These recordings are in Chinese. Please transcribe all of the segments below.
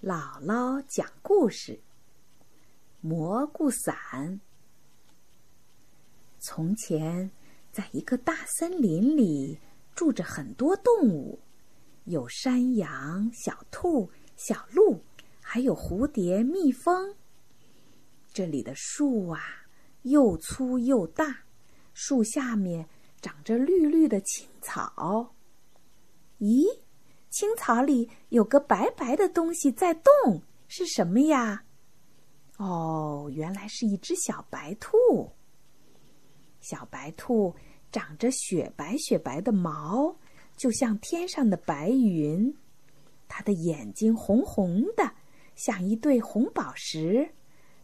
姥姥讲故事：蘑菇伞。从前，在一个大森林里，住着很多动物，有山羊、小兔、小鹿，还有蝴蝶、蜜蜂。这里的树啊，又粗又大，树下面长着绿绿的青草。咦？青草里有个白白的东西在动，是什么呀？哦，原来是一只小白兔。小白兔长着雪白雪白的毛，就像天上的白云。它的眼睛红红的，像一对红宝石。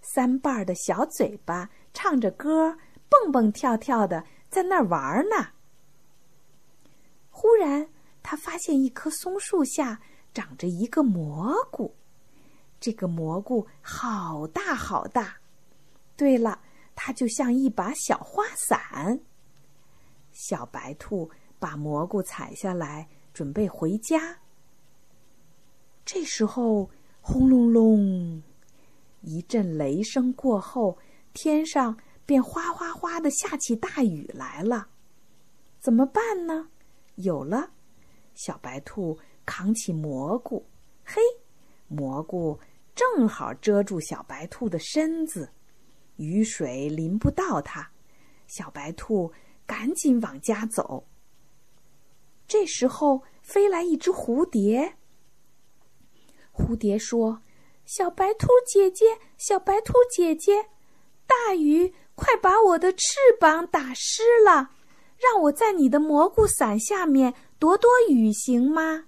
三瓣的小嘴巴唱着歌，蹦蹦跳跳的在那儿玩呢。忽然。他发现一棵松树下长着一个蘑菇，这个蘑菇好大好大。对了，它就像一把小花伞。小白兔把蘑菇采下来，准备回家。这时候，轰隆隆，一阵雷声过后，天上便哗哗哗的下起大雨来了。怎么办呢？有了。小白兔扛起蘑菇，嘿，蘑菇正好遮住小白兔的身子，雨水淋不到它。小白兔赶紧往家走。这时候飞来一只蝴蝶。蝴蝶说：“小白兔姐姐，小白兔姐姐，大雨快把我的翅膀打湿了，让我在你的蘑菇伞下面。”躲躲雨行吗？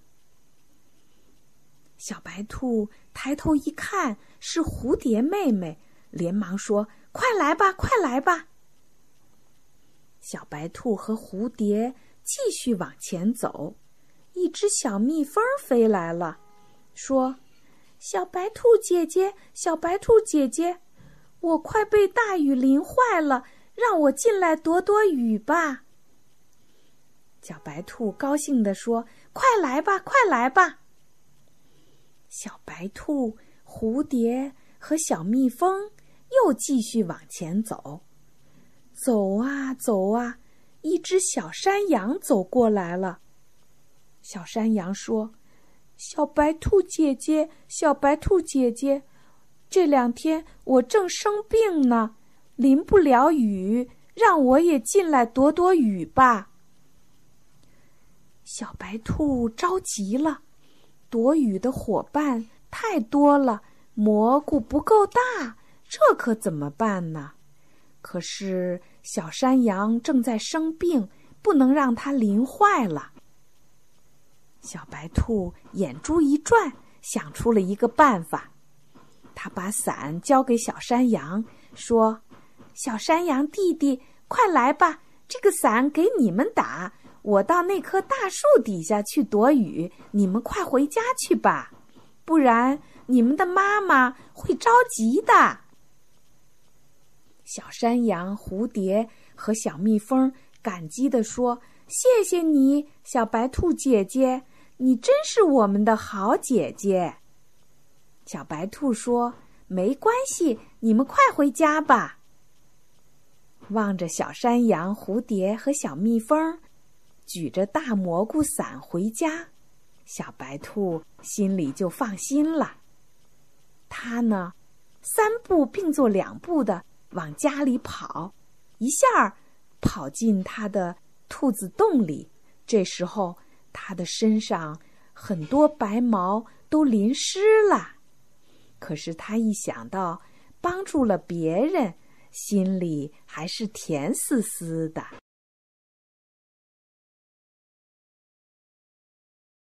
小白兔抬头一看，是蝴蝶妹妹，连忙说：“快来吧，快来吧！”小白兔和蝴蝶继续往前走，一只小蜜蜂飞来了，说：“小白兔姐姐，小白兔姐姐，我快被大雨淋坏了，让我进来躲躲雨吧。”小白兔高兴地说：“快来吧，快来吧！”小白兔、蝴蝶和小蜜蜂又继续往前走，走啊走啊，一只小山羊走过来了。小山羊说：“小白兔姐姐，小白兔姐姐，这两天我正生病呢，淋不了雨，让我也进来躲躲雨吧。”小白兔着急了，躲雨的伙伴太多了，蘑菇不够大，这可怎么办呢？可是小山羊正在生病，不能让它淋坏了。小白兔眼珠一转，想出了一个办法。他把伞交给小山羊，说：“小山羊弟弟，快来吧，这个伞给你们打。”我到那棵大树底下去躲雨，你们快回家去吧，不然你们的妈妈会着急的。小山羊、蝴蝶和小蜜蜂感激地说：“谢谢你，小白兔姐姐，你真是我们的好姐姐。”小白兔说：“没关系，你们快回家吧。”望着小山羊、蝴蝶和小蜜蜂。举着大蘑菇伞回家，小白兔心里就放心了。它呢，三步并作两步的往家里跑，一下儿跑进它的兔子洞里。这时候，它的身上很多白毛都淋湿了。可是，它一想到帮助了别人，心里还是甜丝丝的。